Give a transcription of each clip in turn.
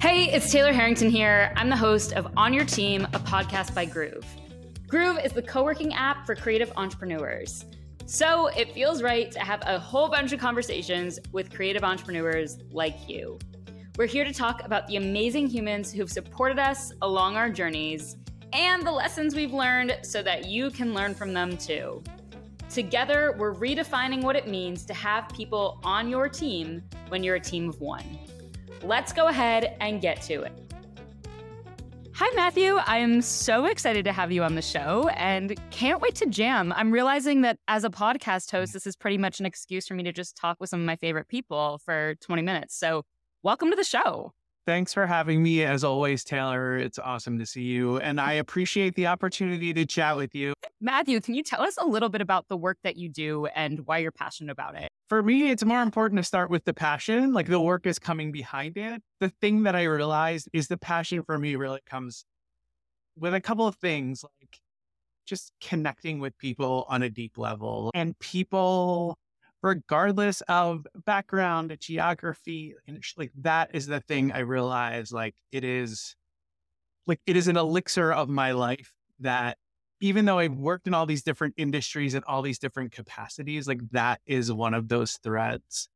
Hey, it's Taylor Harrington here. I'm the host of On Your Team, a podcast by Groove. Groove is the co working app for creative entrepreneurs. So it feels right to have a whole bunch of conversations with creative entrepreneurs like you. We're here to talk about the amazing humans who've supported us along our journeys and the lessons we've learned so that you can learn from them too. Together, we're redefining what it means to have people on your team when you're a team of one let's go ahead and get to it. Hi, Matthew. I'm so excited to have you on the show and can't wait to jam. I'm realizing that as a podcast host, this is pretty much an excuse for me to just talk with some of my favorite people for 20 minutes. So, welcome to the show. Thanks for having me. As always, Taylor, it's awesome to see you. And I appreciate the opportunity to chat with you. Matthew, can you tell us a little bit about the work that you do and why you're passionate about it? For me, it's more important to start with the passion, like the work is coming behind it. The thing that I realized is the passion for me really comes with a couple of things like just connecting with people on a deep level and people regardless of background, geography, like that is the thing I realize like it is like it is an elixir of my life that even though I've worked in all these different industries and all these different capacities, like that is one of those threads.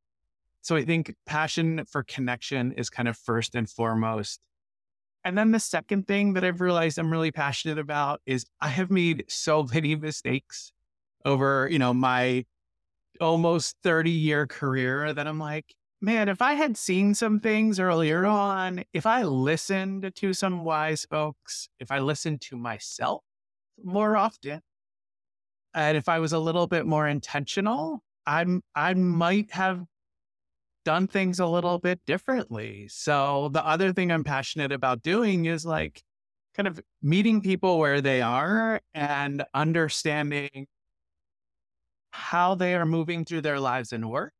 So I think passion for connection is kind of first and foremost. And then the second thing that I've realized I'm really passionate about is I have made so many mistakes over, you know, my almost 30 year career that I'm like, man, if I had seen some things earlier on, if I listened to some wise folks, if I listened to myself more often, and if I was a little bit more intentional, I'm I might have done things a little bit differently. So the other thing I'm passionate about doing is like kind of meeting people where they are and understanding how they are moving through their lives and work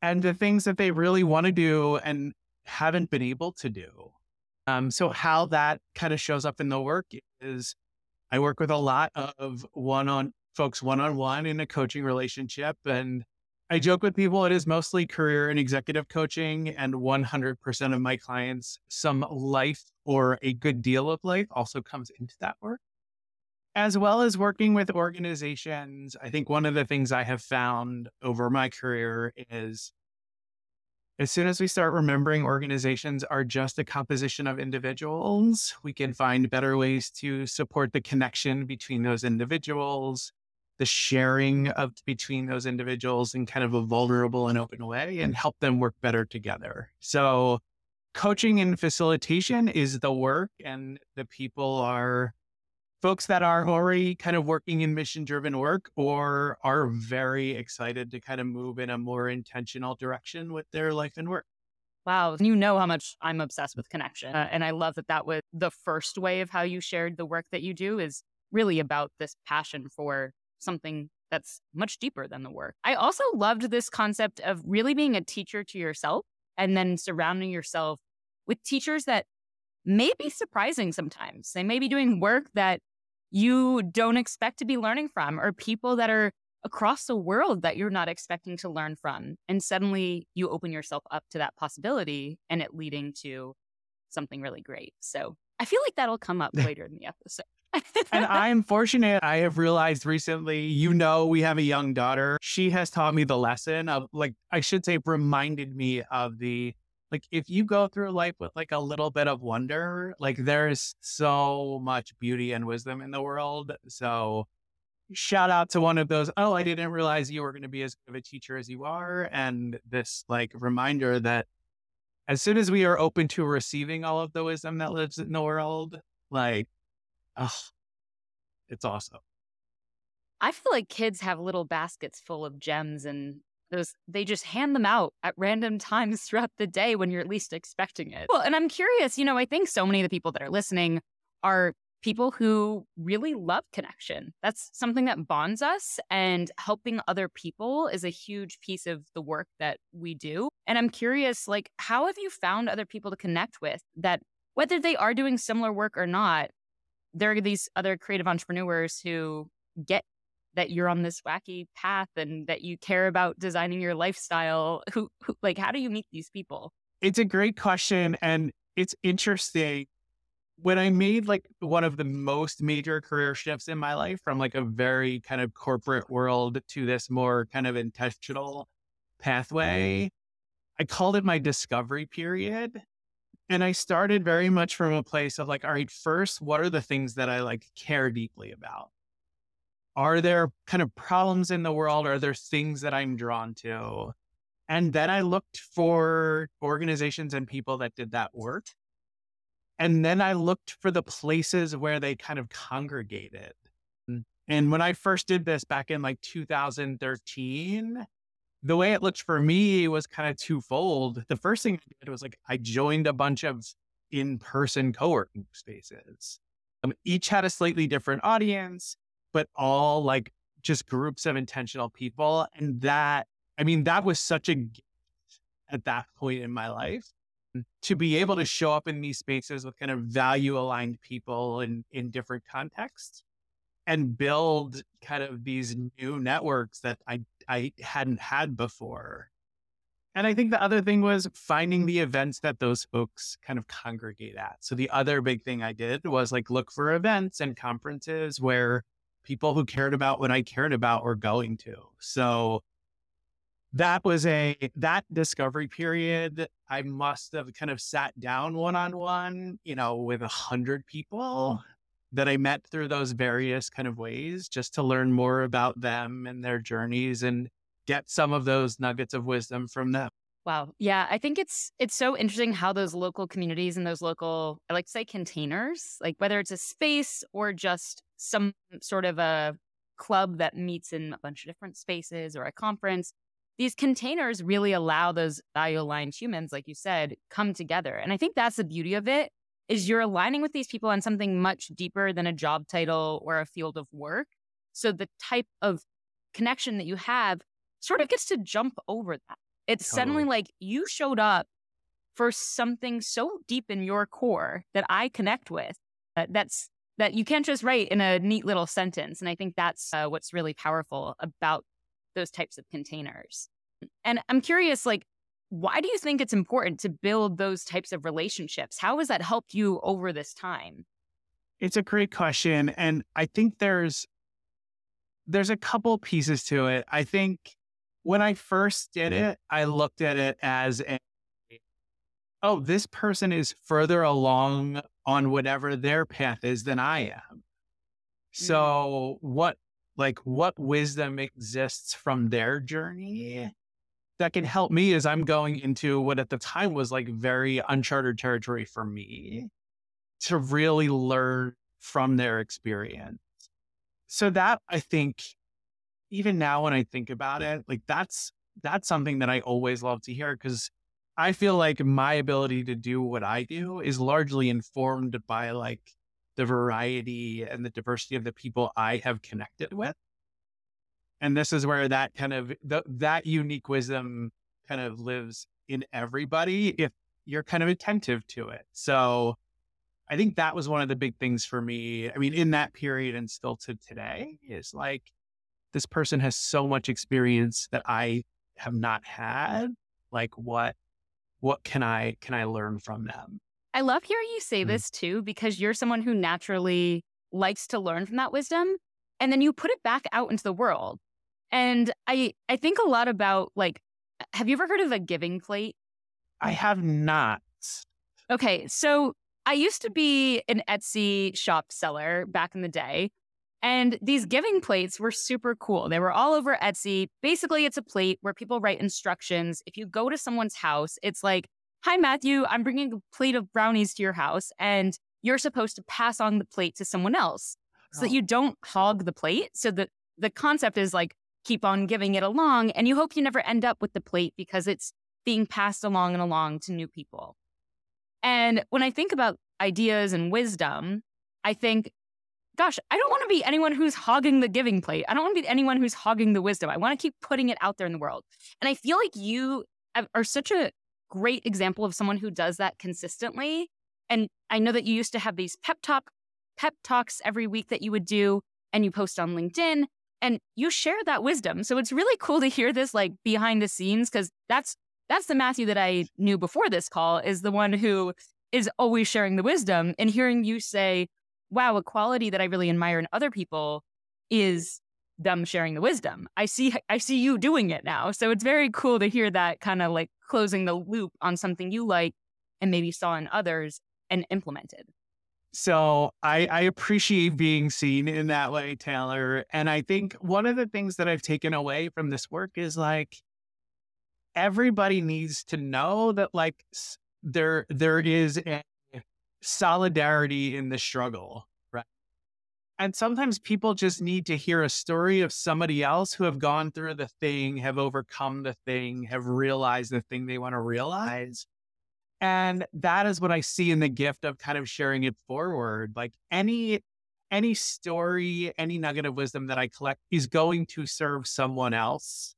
and the things that they really want to do and haven't been able to do. Um, so, how that kind of shows up in the work is I work with a lot of one on folks one on one in a coaching relationship. And I joke with people, it is mostly career and executive coaching. And 100% of my clients, some life or a good deal of life also comes into that work as well as working with organizations, I think one of the things I have found over my career is as soon as we start remembering organizations are just a composition of individuals, we can find better ways to support the connection between those individuals, the sharing of between those individuals in kind of a vulnerable and open way and help them work better together. So coaching and facilitation is the work and the people are folks that are already kind of working in mission driven work or are very excited to kind of move in a more intentional direction with their life and work. Wow. You know how much I'm obsessed with connection. Uh, and I love that that was the first way of how you shared the work that you do is really about this passion for something that's much deeper than the work. I also loved this concept of really being a teacher to yourself and then surrounding yourself with teachers that may be surprising sometimes. They may be doing work that you don't expect to be learning from or people that are across the world that you're not expecting to learn from. And suddenly you open yourself up to that possibility and it leading to something really great. So I feel like that'll come up later in the episode. and I'm fortunate. I have realized recently, you know, we have a young daughter. She has taught me the lesson of, like, I should say, reminded me of the like if you go through life with like a little bit of wonder, like there's so much beauty and wisdom in the world. So shout out to one of those, oh, I didn't realize you were going to be as good of a teacher as you are. And this like reminder that as soon as we are open to receiving all of the wisdom that lives in the world, like, oh, it's awesome. I feel like kids have little baskets full of gems and those they just hand them out at random times throughout the day when you're least expecting it. Well, and I'm curious, you know, I think so many of the people that are listening are people who really love connection. That's something that bonds us and helping other people is a huge piece of the work that we do. And I'm curious like how have you found other people to connect with that whether they are doing similar work or not, there are these other creative entrepreneurs who get that you're on this wacky path and that you care about designing your lifestyle who, who like how do you meet these people it's a great question and it's interesting when I made like one of the most major career shifts in my life from like a very kind of corporate world to this more kind of intentional pathway, I called it my discovery period. And I started very much from a place of like, all right, first, what are the things that I like care deeply about? Are there kind of problems in the world? Are there things that I'm drawn to? And then I looked for organizations and people that did that work. And then I looked for the places where they kind of congregated. Mm. And when I first did this back in like 2013, the way it looked for me was kind of twofold. The first thing I did was like I joined a bunch of in-person co-working spaces. Um, each had a slightly different audience, but all like just groups of intentional people. And that, I mean, that was such a gift at that point in my life mm. to be able to show up in these spaces with kind of value aligned people in, in different contexts and build kind of these new networks that I, I hadn't had before. And I think the other thing was finding the events that those folks kind of congregate at. So the other big thing I did was like look for events and conferences where people who cared about what I cared about were going to. So that was a that discovery period i must have kind of sat down one-on-one you know with a hundred people that i met through those various kind of ways just to learn more about them and their journeys and get some of those nuggets of wisdom from them wow yeah i think it's it's so interesting how those local communities and those local i like to say containers like whether it's a space or just some sort of a club that meets in a bunch of different spaces or a conference these containers really allow those value aligned humans, like you said, come together. And I think that's the beauty of it is you're aligning with these people on something much deeper than a job title or a field of work. So the type of connection that you have sort of gets to jump over that. It's totally. suddenly like you showed up for something so deep in your core that I connect with. Uh, that's that you can't just write in a neat little sentence. And I think that's uh, what's really powerful about those types of containers. And I'm curious, like, why do you think it's important to build those types of relationships? How has that helped you over this time? It's a great question. And I think there's there's a couple pieces to it. I think when I first did it, I looked at it as a oh, this person is further along on whatever their path is than I am. Mm. So what like what wisdom exists from their journey that can help me as I'm going into what at the time was like very uncharted territory for me to really learn from their experience. So that I think even now when I think about it, like that's that's something that I always love to hear because I feel like my ability to do what I do is largely informed by like the variety and the diversity of the people I have connected with. And this is where that kind of the, that unique wisdom kind of lives in everybody if you're kind of attentive to it. So I think that was one of the big things for me. I mean, in that period and still to today is like this person has so much experience that I have not had. Like what what can I can I learn from them? I love hearing you say mm this too, because you're someone who naturally likes to learn from that wisdom. And then you put it back out into the world. And I I think a lot about like, have you ever heard of a giving plate? I have not. Okay. So I used to be an Etsy shop seller back in the day. And these giving plates were super cool. They were all over Etsy. Basically, it's a plate where people write instructions. If you go to someone's house, it's like, Hi, Matthew, I'm bringing a plate of brownies to your house, and you're supposed to pass on the plate to someone else so oh. that you don't hog the plate. So the, the concept is like keep on giving it along, and you hope you never end up with the plate because it's being passed along and along to new people. And when I think about ideas and wisdom, I think, gosh, I don't want to be anyone who's hogging the giving plate. I don't want to be anyone who's hogging the wisdom. I want to keep putting it out there in the world. And I feel like you are such a great example of someone who does that consistently. And I know that you used to have these pep talk pep talks every week that you would do and you post on LinkedIn and you share that wisdom. So it's really cool to hear this like behind the scenes cuz that's that's the Matthew that I knew before this call is the one who is always sharing the wisdom and hearing you say, wow, a quality that I really admire in other people is them sharing the wisdom. I see I see you doing it now. So it's very cool to hear that kind of like closing the loop on something you like and maybe saw in others and implemented. So I, I appreciate being seen in that way, Taylor. And I think one of the things that I've taken away from this work is like everybody needs to know that like there there is a solidarity in the struggle, right? And sometimes people just need to hear a story of somebody else who have gone through the thing, have overcome the thing, have realized the thing they want to realize. And that is what I see in the gift of kind of sharing it forward. Like any any story, any nugget of wisdom that I collect is going to serve someone else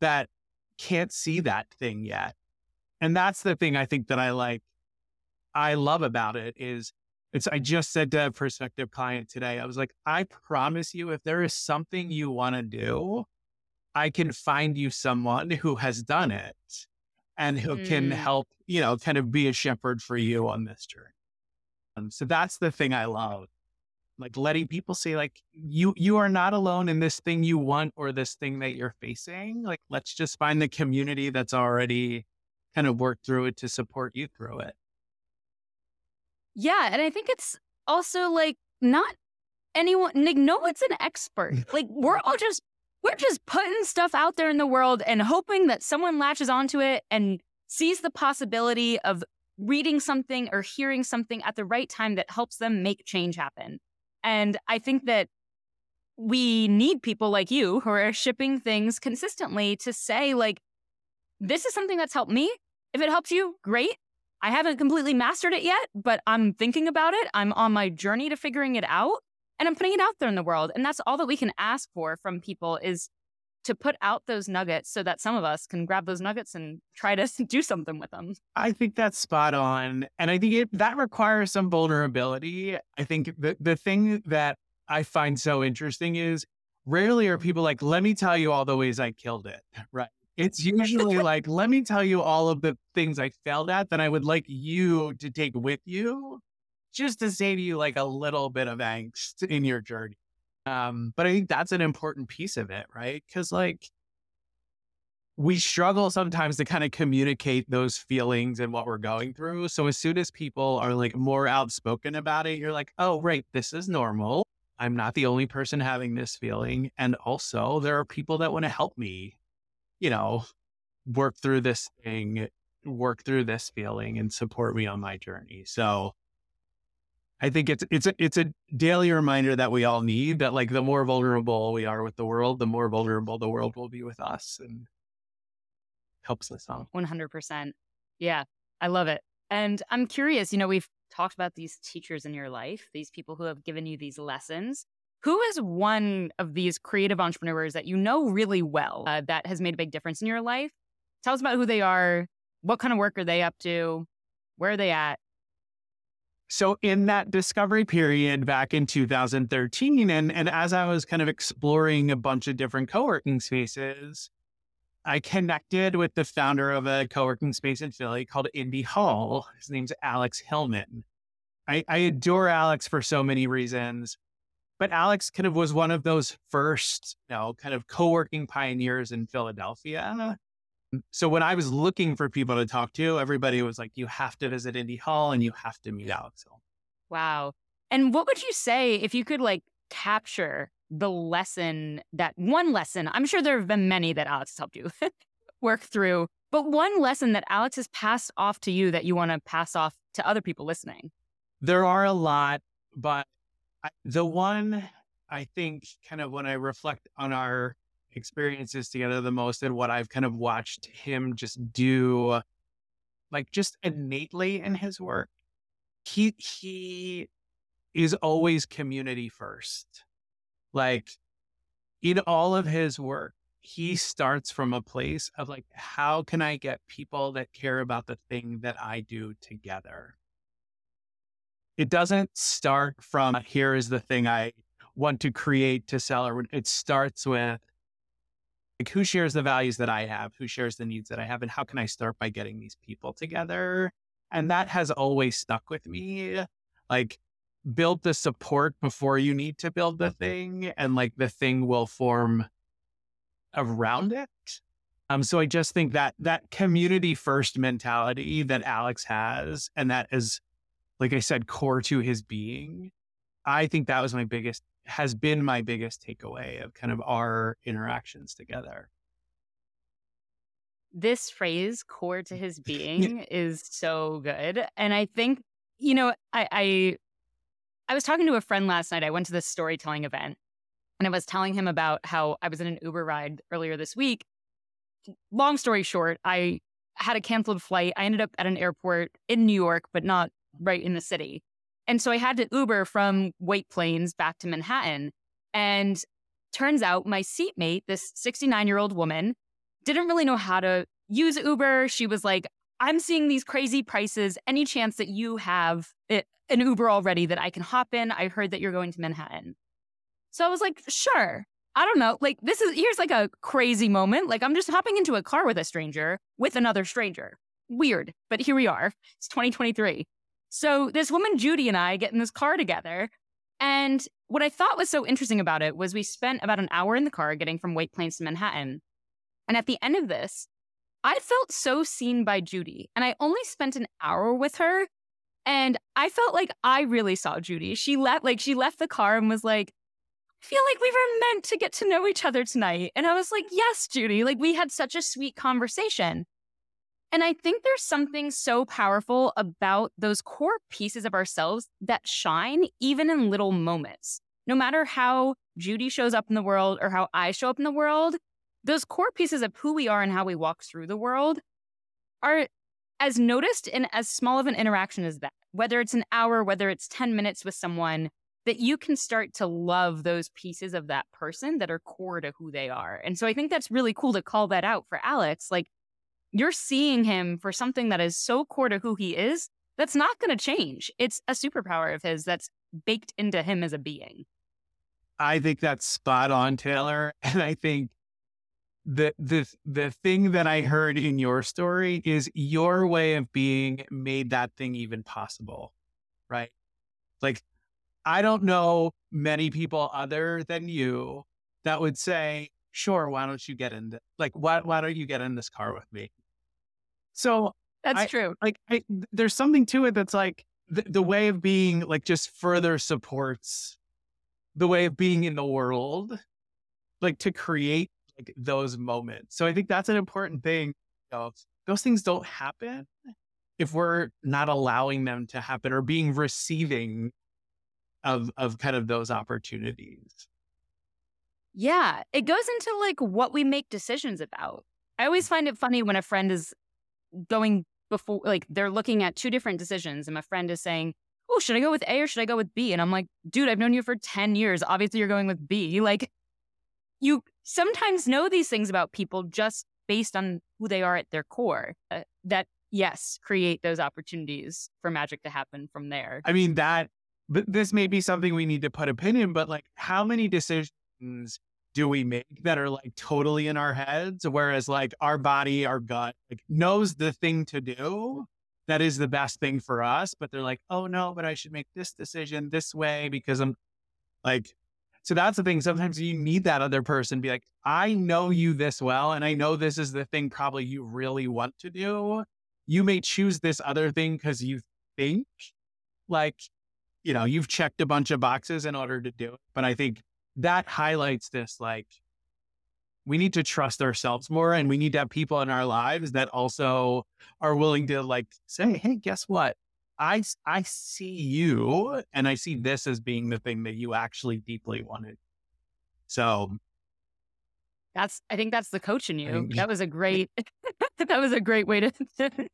that can't see that thing yet. And that's the thing I think that I like I love about it is it's I just said to a prospective client today, I was like, I promise you, if there is something you want to do, I can find you someone who has done it and who mm. can help, you know, kind of be a shepherd for you on this journey. Um, so that's the thing I love. Like letting people say, like, you you are not alone in this thing you want or this thing that you're facing. Like, let's just find the community that's already kind of worked through it to support you through it. Yeah. And I think it's also like not anyone, like, no one's an expert. Like, we're all just, we're just putting stuff out there in the world and hoping that someone latches onto it and sees the possibility of reading something or hearing something at the right time that helps them make change happen. And I think that we need people like you who are shipping things consistently to say, like, this is something that's helped me. If it helps you, great. I haven't completely mastered it yet, but I'm thinking about it. I'm on my journey to figuring it out and I'm putting it out there in the world. And that's all that we can ask for from people is to put out those nuggets so that some of us can grab those nuggets and try to do something with them. I think that's spot on. And I think it, that requires some vulnerability. I think the, the thing that I find so interesting is rarely are people like, let me tell you all the ways I killed it. Right. It's usually like, let me tell you all of the things I failed at that I would like you to take with you just to save you like a little bit of angst in your journey. Um, but I think that's an important piece of it, right? Because like we struggle sometimes to kind of communicate those feelings and what we're going through. So as soon as people are like more outspoken about it, you're like, oh, right, this is normal. I'm not the only person having this feeling. And also, there are people that want to help me you know, work through this thing, work through this feeling and support me on my journey. So I think it's it's a it's a daily reminder that we all need that like the more vulnerable we are with the world, the more vulnerable the world will be with us and helps us out. 100%. Yeah, I love it. And I'm curious, you know, we've talked about these teachers in your life, these people who have given you these lessons. Who is one of these creative entrepreneurs that you know really well uh, that has made a big difference in your life? Tell us about who they are. What kind of work are they up to? Where are they at? So in that discovery period back in 2013, and, and as I was kind of exploring a bunch of different co-working spaces, I connected with the founder of a co-working space in Philly called Indy Hall. His name's Alex Hillman. I, I adore Alex for so many reasons. But Alex kind of was one of those first, you know, kind of co-working pioneers in Philadelphia. So when I was looking for people to talk to, everybody was like, you have to visit Indy Hall and you have to meet Alex Hill. Wow. And what would you say if you could like capture the lesson that one lesson, I'm sure there have been many that Alex has helped you work through, but one lesson that Alex has passed off to you that you want to pass off to other people listening? There are a lot, but the one I think kind of when I reflect on our experiences together the most and what I've kind of watched him just do like just innately in his work he he is always community first. Like in all of his work he starts from a place of like how can i get people that care about the thing that i do together it doesn't start from here is the thing I want to create to sell, or it starts with like who shares the values that I have, who shares the needs that I have, and how can I start by getting these people together? And that has always stuck with me. Like, build the support before you need to build the thing, and like the thing will form around it. Um, so I just think that that community first mentality that Alex has, and that is, like I said, core to his being. I think that was my biggest, has been my biggest takeaway of kind of our interactions together. This phrase, core to his being, is so good. And I think, you know, I, I I was talking to a friend last night. I went to this storytelling event and I was telling him about how I was in an Uber ride earlier this week long story short, I had a canceled flight. I ended up at an airport in New York, but not right in the city. And so I had to Uber from White Plains back to Manhattan. And turns out my seatmate, this 69 year old woman, didn't really know how to use Uber. She was like, I'm seeing these crazy prices. Any chance that you have it, an Uber already that I can hop in? I heard that you're going to Manhattan. So I was like, sure. I don't know. Like, this is here's like a crazy moment. Like, I'm just hopping into a car with a stranger with another stranger. Weird, but here we are. It's 2023. So, this woman, Judy, and I get in this car together. And what I thought was so interesting about it was we spent about an hour in the car getting from White Plains to Manhattan. And at the end of this, I felt so seen by Judy. And I only spent an hour with her. And I felt like I really saw Judy. She left, like, she left the car and was like, I feel like we were meant to get to know each other tonight. And I was like, yes, Judy, like we had such a sweet conversation. And I think there's something so powerful about those core pieces of ourselves that shine even in little moments. No matter how Judy shows up in the world or how I show up in the world, those core pieces of who we are and how we walk through the world are as noticed in as small of an interaction as that. Whether it's an hour, whether it's 10 minutes with someone, that you can start to love those pieces of that person that are core to who they are. And so I think that's really cool to call that out for Alex. Like you're seeing him for something that is so core to who he is, that's not going to change. It's a superpower of his that's baked into him as a being. I think that's spot on, Taylor. And I think the the the thing that I heard in your story is your way of being made that thing even possible. Right? Like I don't know many people other than you that would say, sure, why don't you get in the, like, why, why don't you get in this car with me? So that's I, true. Like, I, there's something to it that's like the, the way of being, like, just further supports the way of being in the world, like to create like those moments. So I think that's an important thing. You know, those things don't happen if we're not allowing them to happen or being receiving of of kind of those opportunities. Yeah, it goes into like what we make decisions about. I always find it funny when a friend is going before like they're looking at two different decisions and my friend is saying, "Oh, should I go with A or should I go with B?" And I'm like, "Dude, I've known you for 10 years. Obviously you're going with B." Like you sometimes know these things about people just based on who they are at their core. Uh, that yes, create those opportunities for magic to happen from there. I mean that but this may be something we need to put a pin in, but like how many decisions do we make that are like totally in our heads? Whereas like our body, our gut like knows the thing to do that is the best thing for us, but they're like, oh no, but I should make this decision this way because I'm like, so that's the thing. Sometimes you need that other person be like, I know you this well, and I know this is the thing probably you really want to do. You may choose this other thing because you think like you know, you've checked a bunch of boxes in order to do it. But I think that highlights this like we need to trust ourselves more and we need to have people in our lives that also are willing to like say, hey, guess what? I, I see you and I see this as being the thing that you actually deeply wanted. So that's I think that's the coach in you. That was a great that was a great way to,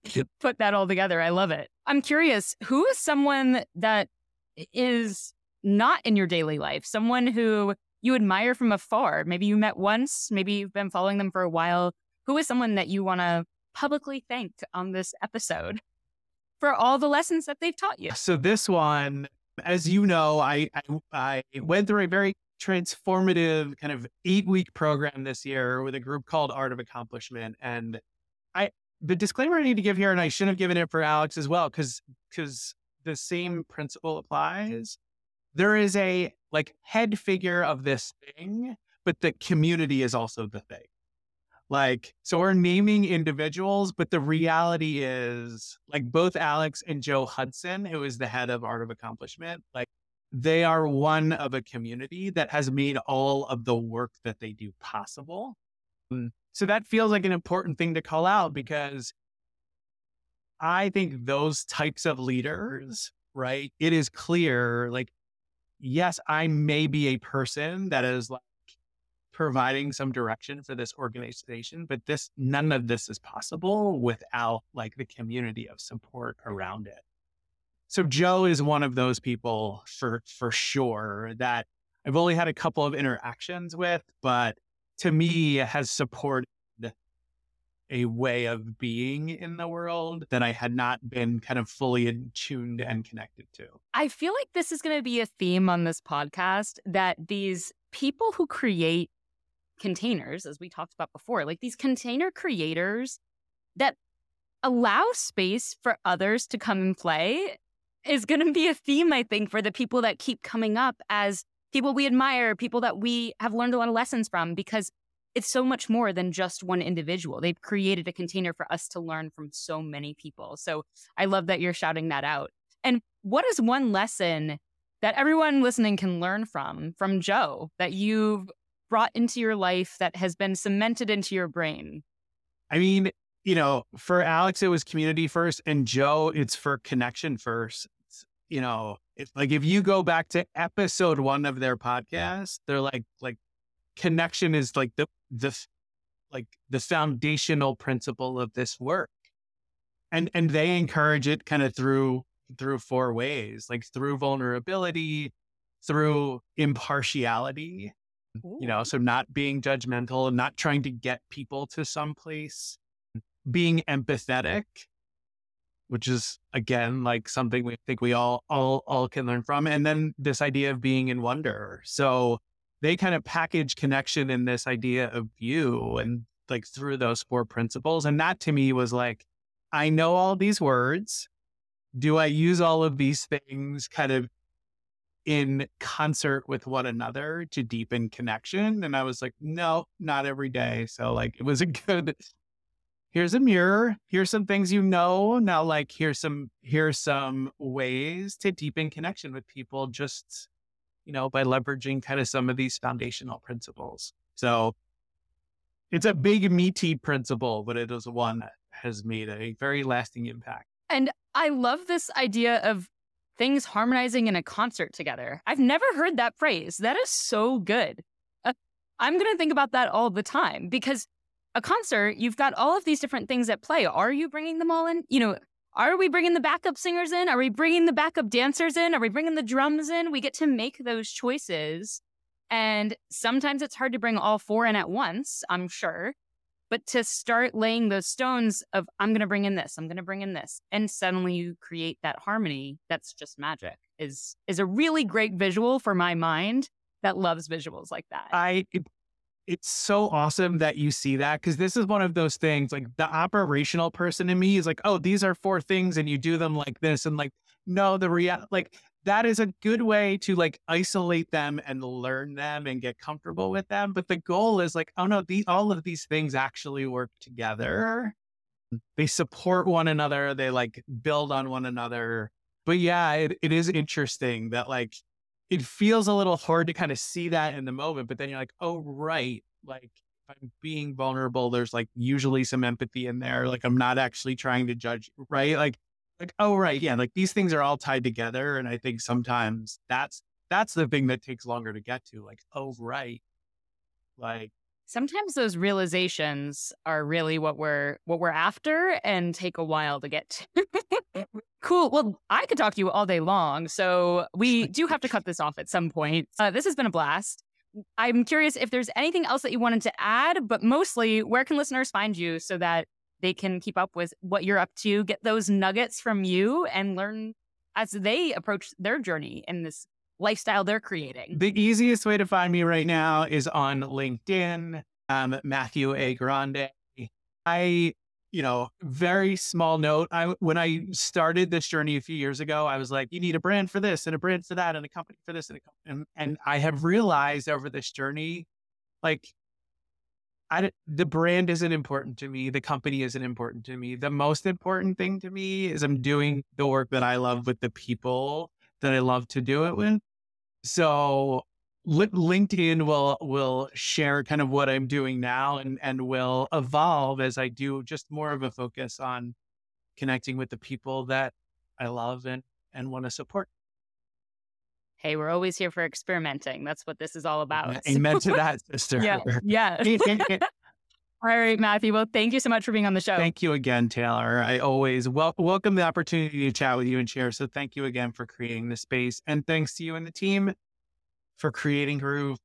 to put that all together. I love it. I'm curious, who is someone that is not in your daily life, someone who you admire from afar. Maybe you met once, maybe you've been following them for a while. Who is someone that you want to publicly thank on this episode for all the lessons that they've taught you? So, this one, as you know, I, I, I went through a very transformative kind of eight week program this year with a group called Art of Accomplishment. And I, the disclaimer I need to give here, and I shouldn't have given it for Alex as well, because because the same principle applies. There is a like head figure of this thing, but the community is also the thing. Like, so we're naming individuals, but the reality is like both Alex and Joe Hudson, who is the head of Art of Accomplishment, like they are one of a community that has made all of the work that they do possible. Mm, so that feels like an important thing to call out because I think those types of leaders, right? It is clear, like, yes, I may be a person that is like, providing some direction for this organization, but this none of this is possible without like the community of support around it. So Joe is one of those people for for sure that I've only had a couple of interactions with, but to me has supported a way of being in the world that I had not been kind of fully attuned and connected to. I feel like this is going to be a theme on this podcast that these people who create containers, as we talked about before, like these container creators that allow space for others to come and play is going to be a theme, I think, for the people that keep coming up as people we admire, people that we have learned a lot of lessons from, because it's so much more than just one individual. They've created a container for us to learn from so many people. So I love that you're shouting that out. And what is one lesson that everyone listening can learn from, from Joe, that you've brought into your life that has been cemented into your brain? I mean, you know, for Alex, it was community first, and Joe, it's for connection first. It's, you know, it's like if you go back to episode one of their podcast, they're like, like connection is like the the like the foundational principle of this work, and and they encourage it kind of through through four ways, like through vulnerability, through impartiality, Ooh. you know, so not being judgmental, and not trying to get people to some place, mm. being empathetic, which is again like something we think we all all all can learn from, and then this idea of being in wonder. So they kind of package connection in this idea of you and like through those four principles, and that to me was like, I know all these words. Do I use all of these things kind of in concert with one another to deepen connection. And I was like, no, not every day. So like it was a good here's a mirror, here's some things you know. Now like here's some here's some ways to deepen connection with people just you know by leveraging kind of some of these foundational principles. So it's a big meaty principle, but it is one that has made a very lasting impact. And I love this idea of things harmonizing in a concert together. I've never heard that phrase. That is so good. Uh, I'm going to think about that all the time because a concert, you've got all of these different things at play. Are you bringing them all in? You know, are we bringing the backup singers in? Are we bringing the backup dancers in? Are we bringing the drums in? We get to make those choices. And sometimes it's hard to bring all four in at once, I'm sure. But to start laying those stones of, I'm going to bring in this, I'm going to bring in this, and suddenly you create that harmony that's just magic is, is a really great visual for my mind that loves visuals like that. I, it's so awesome that you see that because this is one of those things like the operational person in me is like, oh, these are four things and you do them like this. And like, no, the real, like, that is a good way to like isolate them and learn them and get comfortable with them. But the goal is like, oh no, these all of these things actually work together. They support one another. They like build on one another. But yeah, it, it is interesting that like it feels a little hard to kind of see that in the moment, but then you're like, oh right. Like I'm being vulnerable, there's like usually some empathy in there. Like I'm not actually trying to judge, right? Like like oh right yeah like these things are all tied together and i think sometimes that's that's the thing that takes longer to get to like oh right like sometimes those realizations are really what we're what we're after and take a while to get to. cool. Well i could talk to you all day long so we do have to cut this off at some point. Uh, this has been a blast. I'm curious if there's anything else that you wanted to add but mostly where can listeners find you so that they can keep up with what you're up to, get those nuggets from you, and learn as they approach their journey in this lifestyle they're creating. The easiest way to find me right now is on LinkedIn, um, Matthew A. Grande. I you know, very small note. I when I started this journey a few years ago, I was like, you need a brand for this and a brand for that and a company for this and a company. And, and I have realized over this journey, like I, the brand isn't important to me. The company isn't important to me. The most important thing to me is I'm doing the work that I love with the people that I love to do it with. So LinkedIn will will share kind of what I'm doing now and and will evolve as I do just more of a focus on connecting with the people that I love and and want to support. Hey, we're always here for experimenting. That's what this is all about. Amen to that, sister. yeah. Yeah. all right, Matthew. Well, thank you so much for being on the show. Thank you again, Taylor. I always wel- welcome the opportunity to chat with you and share. So thank you again for creating the space. And thanks to you and the team for creating Groove.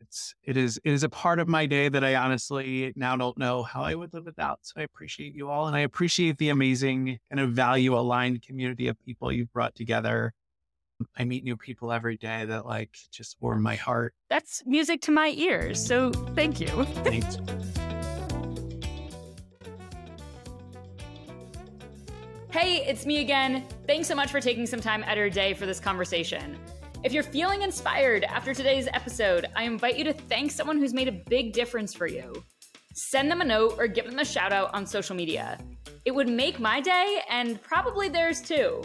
It's it is it is a part of my day that I honestly now don't know how I would live without. So I appreciate you all and I appreciate the amazing kind of value aligned community of people you've brought together I meet new people every day that like just warm my heart. That's music to my ears. So thank you. Thanks. Hey, it's me again. Thanks so much for taking some time out of your day for this conversation. If you're feeling inspired after today's episode, I invite you to thank someone who's made a big difference for you. Send them a note or give them a shout out on social media. It would make my day and probably theirs too.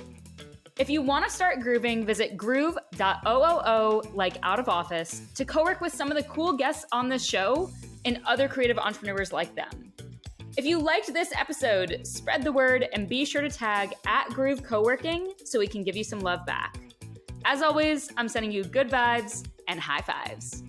If you want to start grooving, visit groove.ooo, like out of office, to co work with some of the cool guests on this show and other creative entrepreneurs like them. If you liked this episode, spread the word and be sure to tag at Groove Co-working so we can give you some love back. As always, I'm sending you good vibes and high fives.